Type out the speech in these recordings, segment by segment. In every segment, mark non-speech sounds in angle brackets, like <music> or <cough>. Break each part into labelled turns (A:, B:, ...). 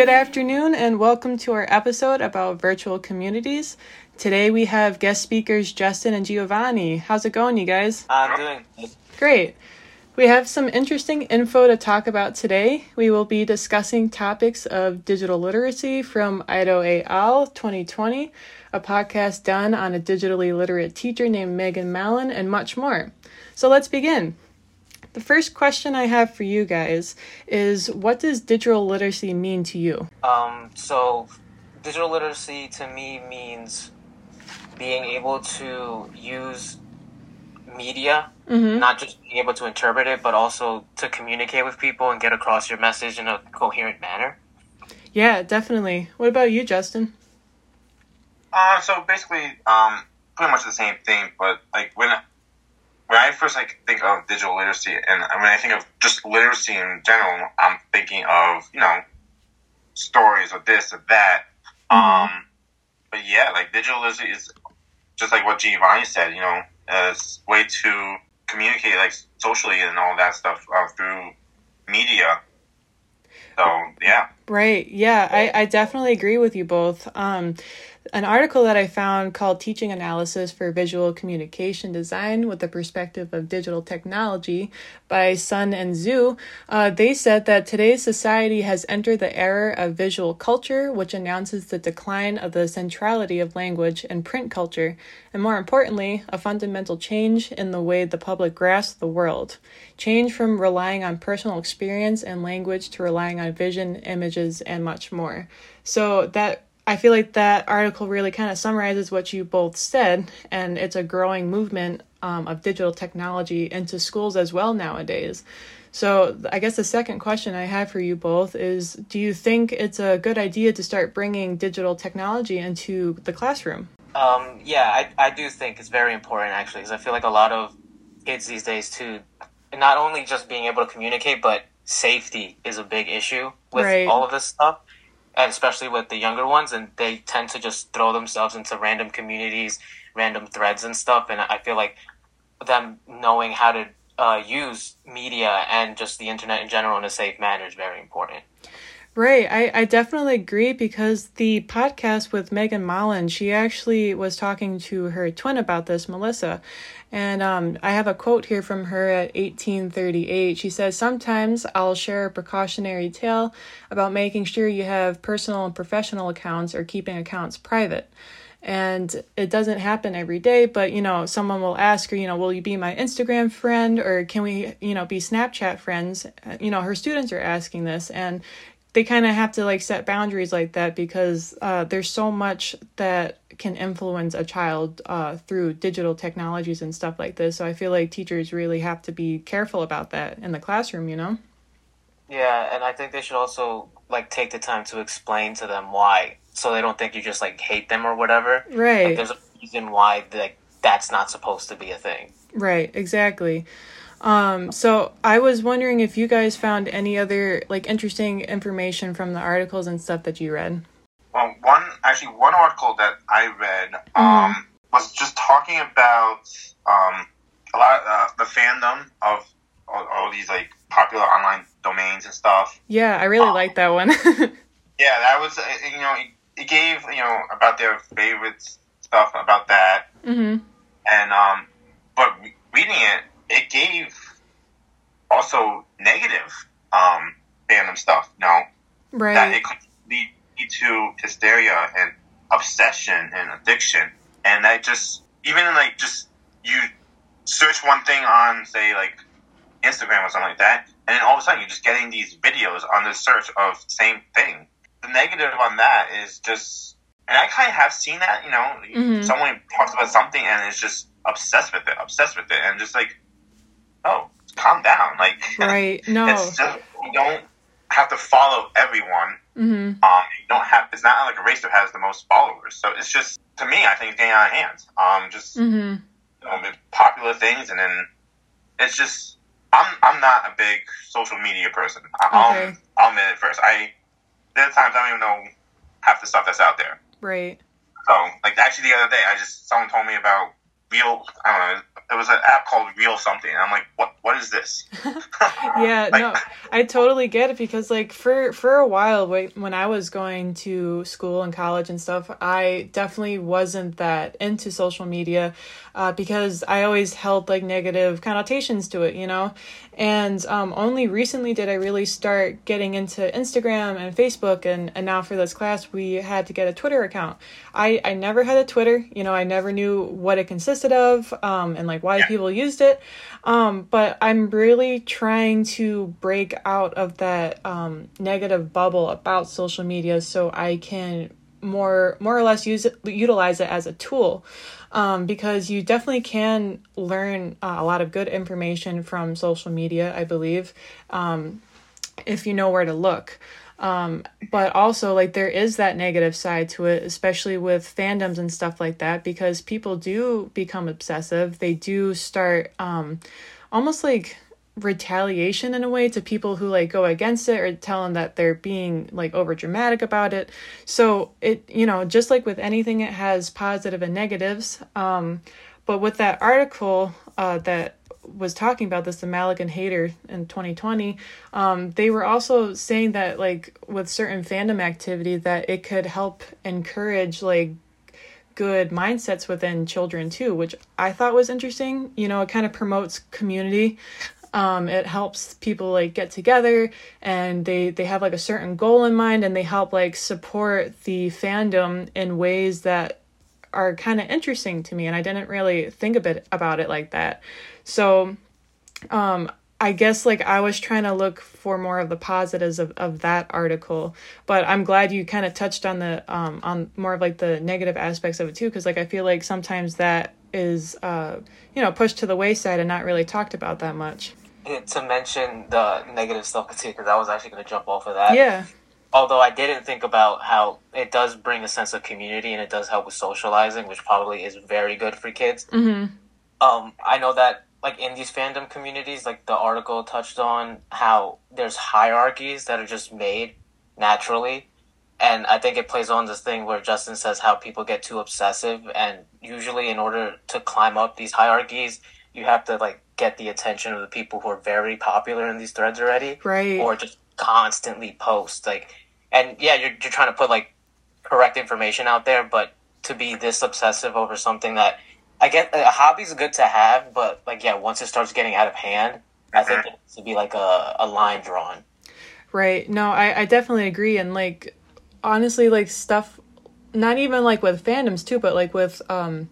A: Good afternoon, and welcome to our episode about virtual communities. Today we have guest speakers Justin and Giovanni. How's it going, you guys?
B: I'm doing good.
A: Great. We have some interesting info to talk about today. We will be discussing topics of digital literacy from Ito et al. 2020, a podcast done on a digitally literate teacher named Megan Mallon, and much more. So let's begin. The first question I have for you guys is what does digital literacy mean to you?
B: Um, so, digital literacy to me means being able to use media,
A: Mhm.
B: not just being able to interpret it, but also to communicate with people and get across your message in a coherent manner.
A: Yeah, definitely. What about you, Justin?
C: Uh, so basically, um, pretty much the same thing, but like when when I first like think of digital literacy, and when I think of just literacy in general, I'm thinking of you know stories or this or that. Um, but yeah, like digital literacy is just like what Giovanni said. You know, a s- way to communicate like socially and all that stuff uh, through media. So yeah.
A: Right. Yeah, I, I definitely agree with you both. Um, an article that I found called Teaching Analysis for Visual Communication Design with the Perspective of Digital Technology by Sun and Zhu, uh, they said that today's society has entered the era of visual culture, which announces the decline of the centrality of language and print culture, and more importantly, a fundamental change in the way the public grasps the world. Change from relying on personal experience and language to relying on vision, images, and much more. So that I feel like that article really kind of summarizes what you both said, and it's a growing movement um, of digital technology into schools as well nowadays. So I guess the second question I have for you both is do you think it's a good idea to start bringing digital technology into the classroom?
B: Um, yeah, I, I do think it's very important actually, because I feel like a lot of kids these days too, not only just being able to communicate, but safety is a big issue with
A: Right.
B: all of this stuff, especially with the younger ones, and they tend to just throw themselves into random communities, random threads and stuff, and I feel like them knowing how to uh, use media and just the internet in general in a safe manner is very important.
A: Right. I, I definitely agree because the podcast with Megan Mallon, she actually was talking to her twin about this, Melissa. And um, I have a quote here from her at 1838. She says, Sometimes I'll share a precautionary tale about making sure you have personal and professional accounts or keeping accounts private. And it doesn't happen every day, but you know, someone will ask her, you know, will you be my Instagram friend or can we, you know, be Snapchat friends? Uh, You know, her students are asking this and they kind of have to like set boundaries like that because uh, there's so much that can influence a child uh, through digital technologies and stuff like this. So I feel like teachers really have to be careful about that in the classroom, you know?
B: Yeah, and I think they should also like take the time to explain to them why, so they don't think you just like hate them or whatever. Like,
A: Right.
B: there's a reason why like that's not supposed to be a thing.
A: Right, exactly. Um, so I was wondering if you guys found any other like interesting information from the articles and stuff that you read.
C: Well, one actually one article that I read um, was just talking about um, a lot uh, the fandom of all, all these like popular online domains and stuff.
A: Yeah, I really liked that one. <laughs>
C: Yeah, that was uh, you know it, it gave you know about their favorite stuff about that,
A: hmm
C: and um, but re- reading it, it gave also negative um fandom stuff. You know that it could lead to hysteria and obsession and addiction. And that just, even like just you search one thing on, say, like Instagram or something like that, and then all of a sudden you're just getting these videos on the search of same thing. The negative on that is just, and I kind of have seen that, you know,
A: Mhm.
C: someone talks about something and is just obsessed with it, obsessed with it, and just like, oh, calm down. Like,
A: Right. <laughs> No.
C: it's just, you don't have to follow everyone.
A: hmm
C: Um, you don't have. It's not like a race that has the most followers. So it's just to me, I think it's getting out of hand. Um, just
A: hmm
C: you know, popular things, and then it's just. I'm I'm not a big social media person. I, I'll
A: Okay.
C: I'll admit it first. I there are times I don't even know half the stuff that's out there.
A: Right.
C: So like actually the other day, I just someone told me about real. I don't know. It was an app called Real Something. And I'm like, what? What is this? <laughs>
A: yeah,
C: Like- <laughs>
A: no, I totally get it because like for for a while when I was going to school and college and stuff, I definitely wasn't that into social media uh, because I always held like negative connotations to it, you know. And um, only recently did I really start getting into Instagram and Facebook, and, and now for this class, we had to get a Twitter account. I, I never had a Twitter, you know, I never knew what it consisted of um, and like why
C: Yeah.
A: people used it. Um, but I'm really trying to break out of that um, negative bubble about social media so I can more more or less use it utilize it as a tool um, because you definitely can learn uh, a lot of good information from social media i believe um, if you know where to look. Um, but also like there is that negative side to it especially with fandoms and stuff like that because people do become obsessive. They do start um, almost like retaliation in a way to people who like go against it or tell them that they're being like over dramatic about it so it you know just like with anything it has positive and negatives um but with that article uh that was talking about this the Malik Haidar in 2020 um they were also saying that like with certain fandom activity that it could help encourage like good mindsets within children too, which I thought was interesting. You know, it kind of promotes community. Um, it helps people like get together and they they have like a certain goal in mind and they help like support the fandom in ways that are kind of interesting to me and I didn't really think a bit about it like that. So um I guess like I was trying to look for more of the positives of, of that article, but I'm glad you kind of touched on the um on more of like the negative aspects of it too, because like I feel like sometimes that is uh you know pushed to the wayside and not really talked about that much.
B: To mention the negative stuff too, because I was actually going to jump off of that.
A: Yeah,
B: Although I didn't think about how it does bring a sense of community and it does help with socializing, which probably is very good for kids.
A: hmm
B: um I know that like in these fandom communities, like the article touched on how there's hierarchies that are just made naturally. And I think it plays on this thing where Justin says how people get too obsessive and usually in order to climb up these hierarchies, you have to like get the attention of the people who are very popular in these threads already
A: right.
B: or just constantly post like and yeah you're, you're trying to put like correct information out there but to be this obsessive over something that i get a hobby's good to have but like yeah once it starts getting out of hand i think mm-hmm. it needs to be like a, a line drawn
A: Right. No, I, I definitely agree. And like, honestly, like stuff, not even like with fandoms too, but like with um,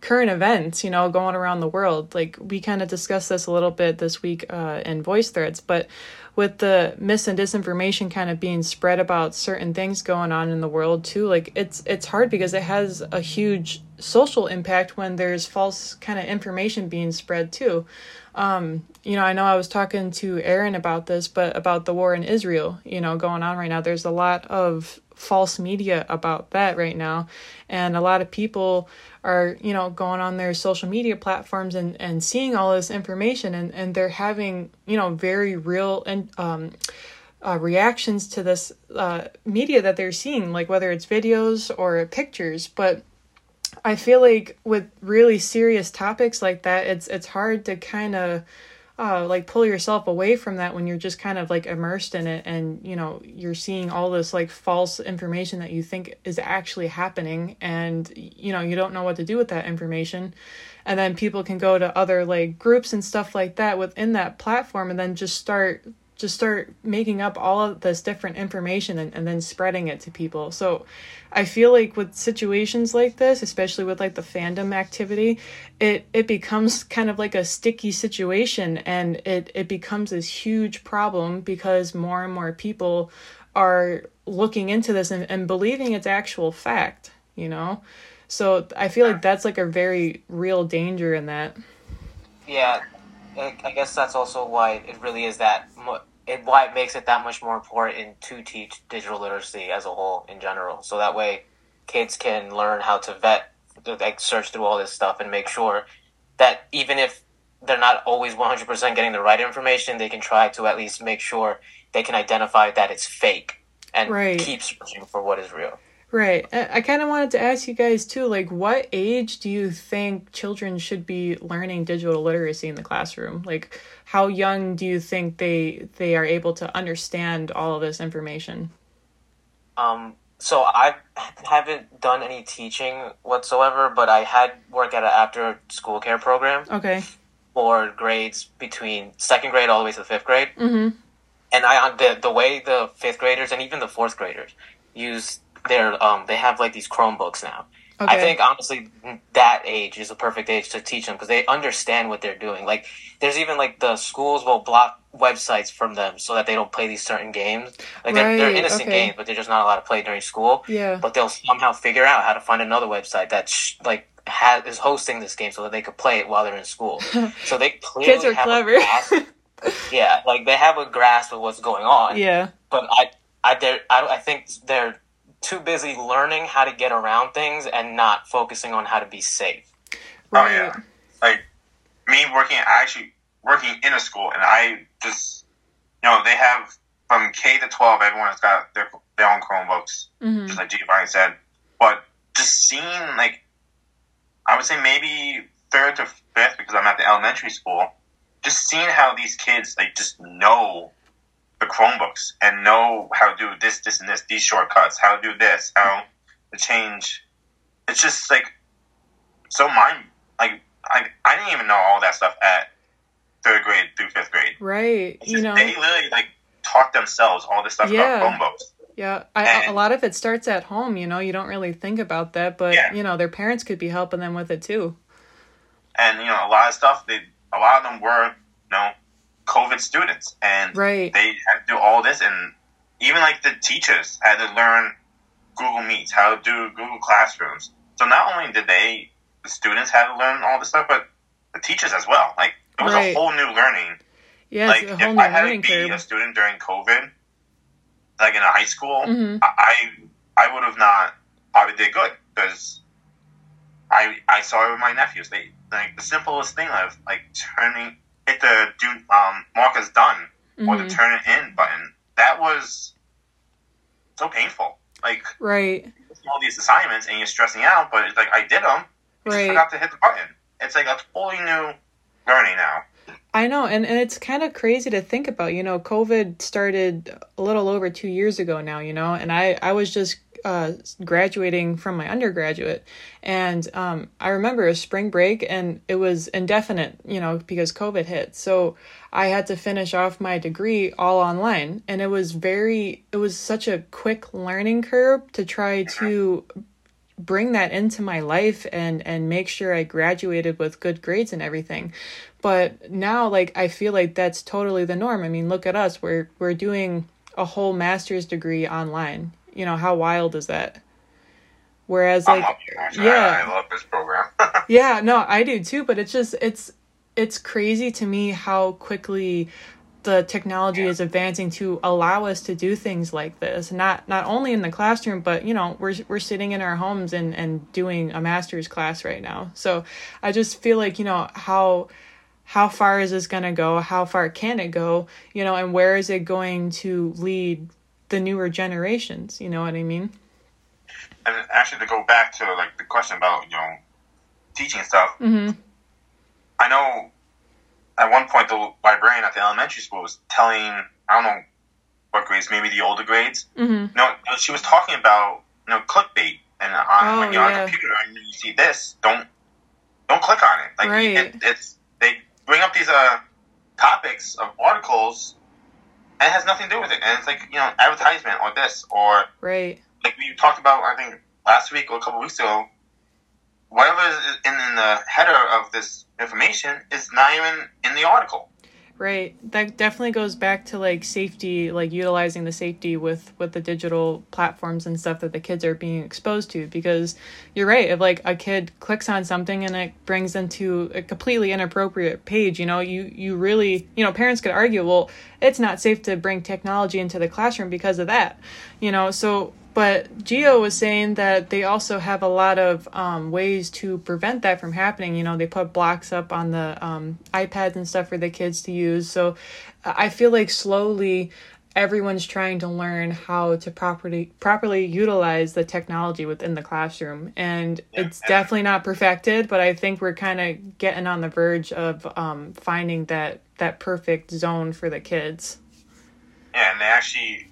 A: current events, you know, going around the world. Like, we kind of discussed this a little bit this week uh, in voice threads, but with the mis and disinformation kind of being spread about certain things going on in the world too, like it's it's hard because it has a huge social impact when there's false kind of information being spread too um, you know, I know I was talking to Aaron about this, but about the war in Israel, you know, going on right now. There's a lot of false media about that right now. And a lot of people are, you know, going on their social media platforms and, and seeing all this information and, and they're having, you know, very real and um uh, reactions to this uh, media that they're seeing, like whether it's videos or pictures. But I feel like with really serious topics like that, it's it's hard to kind of uh, like pull yourself away from that when you're just kind of like immersed in it and you know you're seeing all this like false information that you think is actually happening and you know you don't know what to do with that information. And then people can go to other like groups and stuff like that within that platform and then just start just start making up all of this different information and, and then spreading it to people. So I feel like with situations like this, especially with like the fandom activity, it it becomes kind of like a sticky situation and it it becomes this huge problem because more and more people are looking into this and, and believing it's actual fact, you know? So I feel like that's like a very real danger in that.
B: yeah I guess that's also why it really is that it why it makes it that much more important to teach digital literacy as a whole in general. So that way, kids can learn how to vet, like search through all this stuff and make sure that even if they're not always one hundred percent getting the right information, they can try to at least make sure they can identify that it's fake and
A: Right.
B: keep searching for what is real.
A: Right. I, I kind of wanted to ask you guys too, like, what age do you think children should be learning digital literacy in the classroom? Like, how young do you think they they are able to understand all of this information?
B: Um, so I haven't done any teaching whatsoever, but I had work at an after school care program
A: Okay.
B: for grades between second grade all the way to the fifth grade.
A: Mm-hmm.
B: And I the the way the fifth graders and even the fourth graders use their um they have like these Chromebooks now.
A: Okay.
B: I think honestly that age is a perfect age to teach them because they understand what they're doing. Like there's even like the schools will block websites from them so that they don't play these certain games. Like they're, they're innocent
A: okay.
B: games, but they're just not allowed to play during school.
A: Yeah.
B: But they'll somehow figure out how to find another website that sh- like has is hosting this game so that they could play it while they're in school. <laughs> so they clearly
A: Kids are clever. <laughs>
B: yeah, like they have a grasp of what's going on
A: yeah.
B: but I, I, they're- I, I think they're too busy learning how to get around things and not focusing on how to be safe.
A: Right.
C: Oh yeah, like me working, actually working in a school, and I just, you know, they have from K to twelve, everyone's got their their own Chromebooks,
A: Mm-hmm.
C: just like Giovanni said. But just seeing like, I would say maybe third to fifth because I'm at the elementary school. Just seeing how these kids like just know the Chromebooks and know how to do this, this, and this, these shortcuts, how to do this, how to change. It's just like so mind like I I didn't even know all that stuff at third grade through fifth grade.
A: Right.
C: It's
A: You know.
C: they literally like taught themselves all this stuff
A: Yeah.
C: about Chromebooks.
A: Yeah, I, a
C: And-
A: lot of it starts at home. You know, you don't really think about that, but
C: Yeah.
A: you know, their parents could be helping them with it too.
C: And you know, a lot of stuff they a lot of them were, you know, COVID students and
A: Right.
C: they had to do all this and even like the teachers had to learn Google Meets, how to do Google Classrooms. So not only did they the students had to learn all this stuff, but the teachers as well. Like it was
A: Right.
C: a whole new learning.
A: Yeah,
C: like if
A: new
C: I had to be
A: curve.
C: a student during COVID, like in a high school,
A: Mhm.
C: I I would have not probably did good because I I saw it with my nephews. They like the simplest thing of like turning hit the do um mark as done or the
A: Mhm.
C: turn it in button. That was so painful. Like
A: Right.
C: all these assignments and you're stressing out, but it's like I did them. I just
A: Right.
C: forgot to hit the button. It's like a totally new learning now.
A: I know, and, and it's kind of crazy to think about. You know, COVID started a little over two years ago now, you know, and I, I was just uh, graduating from my undergraduate. And um, I remember a spring break, and it was indefinite, you know, because COVID hit. So I had to finish off my degree all online. And it was very, it was such a quick learning curve to try to bring that into my life and and make sure I graduated with good grades and everything. But now like I feel like that's totally the norm. I mean, look at us. We're we're doing a whole master's degree online. You know, how wild is that? Whereas like yeah.
C: I, I love this program. <laughs>
A: yeah, no, I do too, but it's just it's it's crazy to me how quickly the technology is advancing to allow us to do things like this. Not not only in the classroom, but you know, we're we're sitting in our homes and and doing a master's class right now. So I just feel like, you know, how how far is this going to go? How far can it go? You know, and where is it going to lead the newer generations? You know what I mean?
C: and actually, to go back to like the question about you know teaching stuff,
A: Mhm.
C: I know at one point the librarian at the elementary school was telling I don't know what grades, maybe the older grades.
A: Mhm.
C: No, she was talking about you know clickbait, and on
A: Oh,
C: when you're on a computer and you see this, don't don't click on it. Like
A: Right.
C: it, it's they bring up these uh topics of articles, and it has nothing to do with it, and it's like you know advertisement or this or
A: Right.
C: like we talked about, I think last week or a couple weeks ago, whatever is in, in the header of this information is not even in the article.
A: Right. That definitely goes back to like safety, like utilizing the safety with with the digital platforms and stuff that the kids are being exposed to because you're right. If like a kid clicks on something and it brings them to a completely inappropriate page, you know, you you really, you know, parents could argue, well, it's not safe to bring technology into the classroom because of that. You know, so but Geo was saying that they also have a lot of um, ways to prevent that from happening. You know, they put blocks up on the um, iPads and stuff for the kids to use. So I feel like slowly everyone's trying to learn how to properly properly utilize the technology within the classroom and it's definitely not perfected but i think we're kind of getting on the verge of um, finding that that perfect zone for the kids
C: Yeah, and they actually,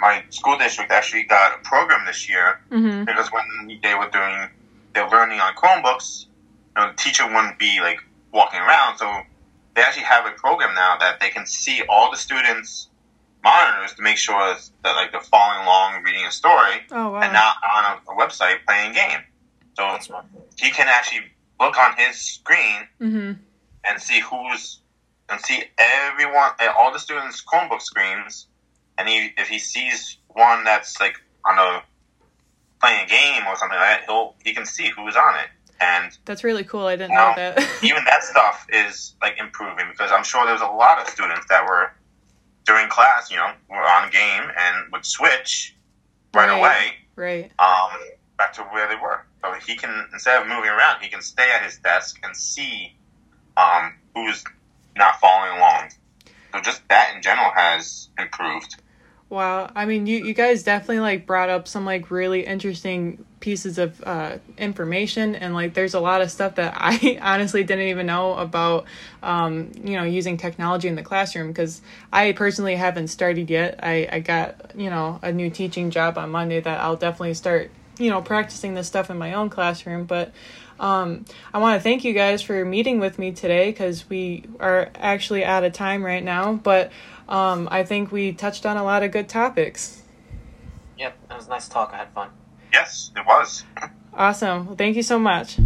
C: my school district actually got a program this year
A: mm-hmm.
C: because when they were doing, their learning on Chromebooks, you know, the teacher wouldn't be like walking around. So they actually have a program now that they can see all the students' monitors to make sure that like they're following along, reading a story,
A: oh wow
C: and not on a, a website playing a game. So he can actually look on his screen
A: mm-hmm.
C: and see who's and see everyone all the students Chromebook screens, and he if he sees one that's like on a playing a game or something like that, he'll he can see who's on it, and
A: that's really cool i didn't
C: Wow.
A: know that <laughs>
C: even that stuff is like improving because I'm sure there's a lot of students that were during class, you know, were on a game and would switch right,
A: Right.
C: away
A: right
C: um, back to where they were. So he can, instead of moving around, he can stay at his desk and see um, who's not following along. So just that in general has improved.
A: Wow, I mean, you you guys definitely like brought up some like really interesting pieces of uh, information, and like there's a lot of stuff that <laughs> I honestly didn't even know about, um, you know, using technology in the classroom because I personally haven't started yet. I I got you know a new teaching job on Monday that I'll definitely start you know practicing this stuff in my own classroom, but. Um, I want to thank you guys for meeting with me today because we are actually out of time right now. But um, I think we touched on a lot of good topics.
B: Yep, it was a nice talk. I had fun.
C: Yes, it was.
A: Awesome. Well, thank you so much.